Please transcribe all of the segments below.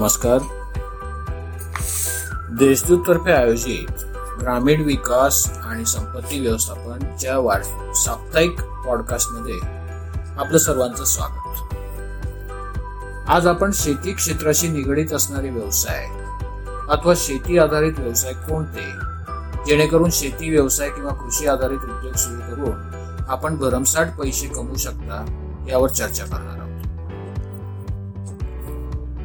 नमस्कार. देशदूत तर्फे आयोजित ग्रामीण विकास आणि संपत्ती व्यवस्थापनच्या वाढ साप्ताहिक पॉडकास्टमध्ये आपलं सर्वांचं स्वागत. आज आपण शेती क्षेत्राशी निगडीत असणारे व्यवसाय अथवा शेती आधारित व्यवसाय कोणते जेणेकरून शेती व्यवसाय किंवा कृषी आधारित उद्योग सुरू करून आपण भरमसाठ पैसे कमवू शकता यावर चर्चा करणार.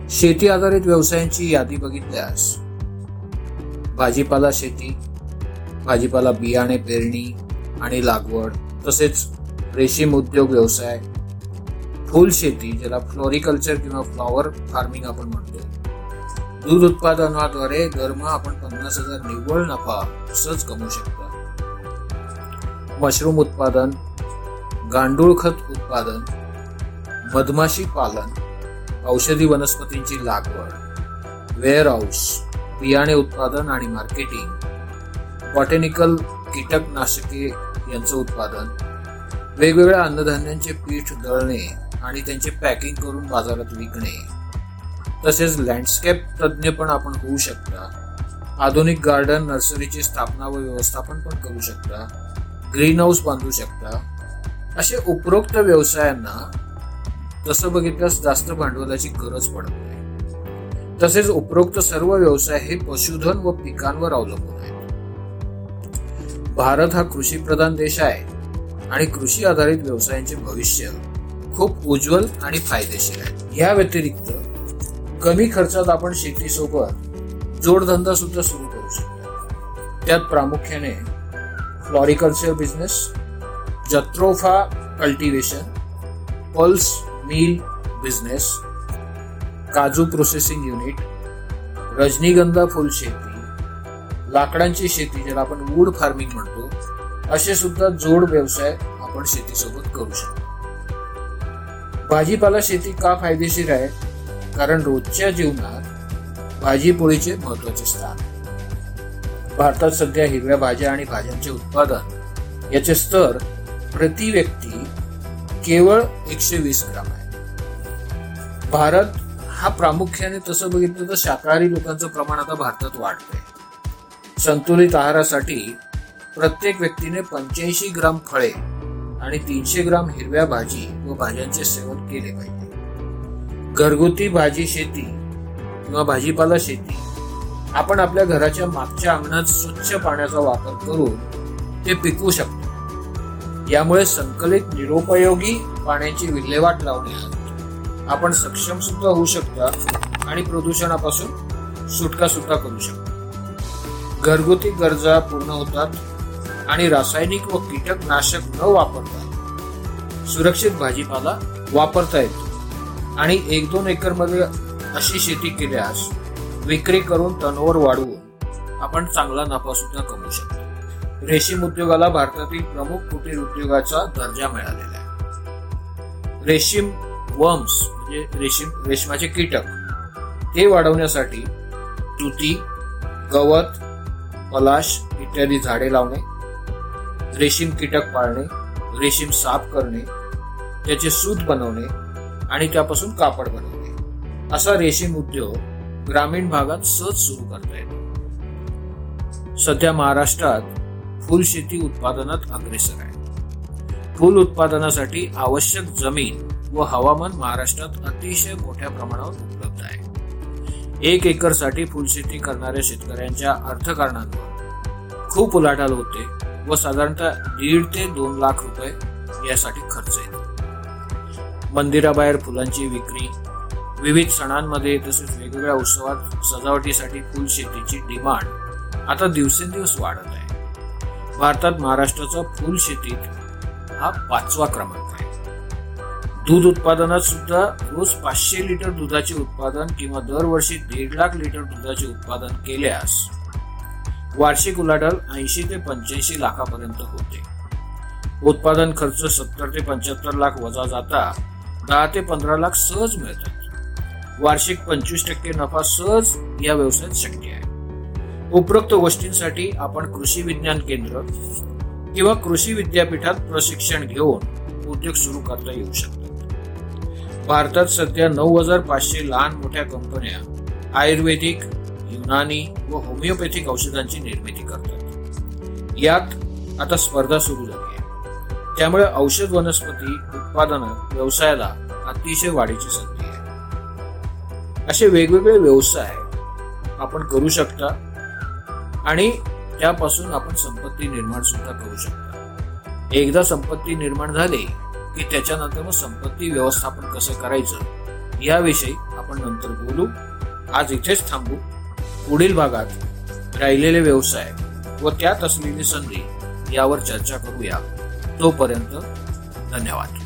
शेती आधारित व्यवसायांची यादी बघितल्यास भाजीपाला शेती भाजीपाला बियाणे पेरणी आणि लागवड तसेच रेशीम उद्योग व्यवसाय फुल शेती ज्याला फ्लोरिकल्चर किंवा फ्लॉवर फार्मिंग आपण म्हणतो. दूध उत्पादनाद्वारे दरमहा आपण पन्नास हजार निव्वळ नफा सहज कमवू शकता. मशरूम उत्पादन गांडूळ खत उत्पादन मधमाशी पालन औषधी वनस्पतींची लागवड वेअरहाऊस बियाणे उत्पादन आणि मार्केटिंग बॉटॅनिकल कीटकनाशके यांचं उत्पादन वेगवेगळ्या अन्नधान्यांचे पीठ दळणे आणि त्यांचे पॅकिंग करून बाजारात विकणे. तसेच लँडस्केप तज्ज्ञ पण आपण होऊ शकता. आधुनिक गार्डन नर्सरीची स्थापना व व्यवस्थापन पण करू शकता. ग्रीन हाऊस बांधू शकता. असे उपरोक्त व्यवसायांना तसं बघितल्यास जास्त भांडवलाची गरज पडत नाही. तसेच उपरोक्त सर्व व्यवसाय हे पशुधन व पिकांवर अवलंबून आहेत. भारत हा कृषी प्रधान देश आहे आणि कृषी आधारित व्यवसायांचे भविष्य खूप उज्ज्वल आणि फायदेशीर आहे. या व्यतिरिक्त कमी खर्चात आपण शेतीसोबत जोडधंदा सुद्धा सुरू करू शकतो. त्यात प्रामुख्याने floriculture business jatropha cultivation pulse mill business काजू प्रोसेसिंग युनिट रजनीगंधा फुल शेती लाकडांची शेती ज्याला आपण वूड फार्मिंग म्हणतो असे सुद्धा जोड व्यवसाय आपण शेतीसोबत करू शकतो. भाजीपाला शेती का फायदेशीर आहे? कारण रोजच्या जीवनात भाजीपोळीचे महत्त्वाचे स्थान. भारतात सध्या हिरव्या भाज्या आणि भाज्यांचे उत्पादन याचे स्तर प्रति व्यक्ती केवळ एकशे वीस ग्राम आहे. भारत हा प्रामुख्याने तसं बघितलं तर शाकाहारी लोकांचं प्रमाण आता भारतात वाढतंय. संतुलित आहारासाठी प्रत्येक व्यक्तीने पंच्याऐंशी ग्राम फळे आणि तीनशे ग्राम हिरव्या भाजी व भाज्यांचे सेवन केले पाहिजे. घरगुती भाजी शेती किंवा भाजीपाला शेती आपण आपल्या घराच्या मागच्या अंगणात स्वच्छ पाण्याचा वापर करून ते पिकवू शकतो. यामुळे संकलित निरुपयोगी पाण्याची विल्हेवाट लावण्यात आपण सक्षम सुद्धा होऊ शकता आणि प्रदूषणापासून सुटका सुद्धा करू शकतो. घरगुती गरजा पूर्ण होतात आणि रासायनिक व कीटकनाशक न वापरता सुरक्षित भाजीपाला वापरता येतो. आणि एक दोन एकरमध्ये अशी शेती केल्यास विक्री करून टर्नओव्हर वाढवून आपण चांगला नफा सुद्धा कमवू शकतो. रेशीम उद्योगाला भारतातील प्रमुख कुटीर उद्योगाचा दर्जा मिळालेला आहे. रेशीम वर्म्स म्हणजे रेशीम रेशमाचे कीटक ते वाढवण्यासाठी तुती गवत पलाश इत्यादी झाडे लावणे रेशीम कीटक पाळणे रेशीम साफ करणे त्याचे सूत बनवणे आणि त्यापासून कापड बनवणे. असा रेशीम उद्योग ग्रामीण भागात सहज सुरू करता येतो. सध्या महाराष्ट्रात फुलशेती उत्पादनात अग्रेसर आहे. फुल उत्पादनासाठी आवश्यक जमीन व हवामान महाराष्ट्रात अतिशय मोठ्या प्रमाणावर उपलब्ध आहे. एक एकरसाठी फुलशेती करणाऱ्या शेतकऱ्यांच्या अर्थकारणांवर खूप उलाढाल होते व साधारणतः दीड ते दोन लाख रुपये यासाठी खर्च येतो. मंदिराबाहेर फुलांची विक्री विविध सणांमध्ये तसेच वेगवेगळ्या उत्सवात सजावटीसाठी फुलशेतीची डिमांड आता दिवसेंदिवस वाढत आहे. भारतात महाराष्ट्राचा फुल शेतीत हा पाचवा क्रमांक आहे. दूध उत्पादनात सुद्धा रोज पाचशे लिटर दुधाचे उत्पादन किंवा दरवर्षी दीड लाख लिटर दुधाचे उत्पादन केल्यास वार्षिक उलाढाल ऐंशी ते पंच्याऐंशी लाखापर्यंत होते. उत्पादन खर्च सत्तर ते पंच्याहत्तर लाख वजा जाता दहा ते पंधरा लाख सहज मिळतात. वार्षिक पंचवीस टक्के नफा सहज या व्यवसायात शक्य आहे. उपरोक्त गोष्टींसाठी आपण कृषी विज्ञान केंद्र किंवा कृषी विद्यापीठात प्रशिक्षण घेऊन उद्योग सुरू करता येऊ शकतात. भारतात सध्या नऊ हजार पाचशे लहान मोठ्या कंपन्या आयुर्वेदिक युनानी व होमिओपॅथिक औषधांची निर्मिती करतात. यात आता स्पर्धा सुरू झाली आहे. त्यामुळे औषध वनस्पती उत्पादन व्यवसायाला अतिशय वाढीची संधी आहे. असे वेगवेगळे व्यवसाय आपण करू शकता. आणि त्यापासून आपण संपत्ती निर्माण सुद्धा करू शकता. एकदा संपत्ती निर्माण झाली की त्याच्यानंतर मग संपत्ती व्यवस्थापन कसं करायचं याविषयी आपण नंतर बोलू. आज इथेच थांबू. पुढील भागात राहिलेले व्यवसाय व त्यात असलेली संधी यावर चर्चा करूया. तोपर्यंत धन्यवाद.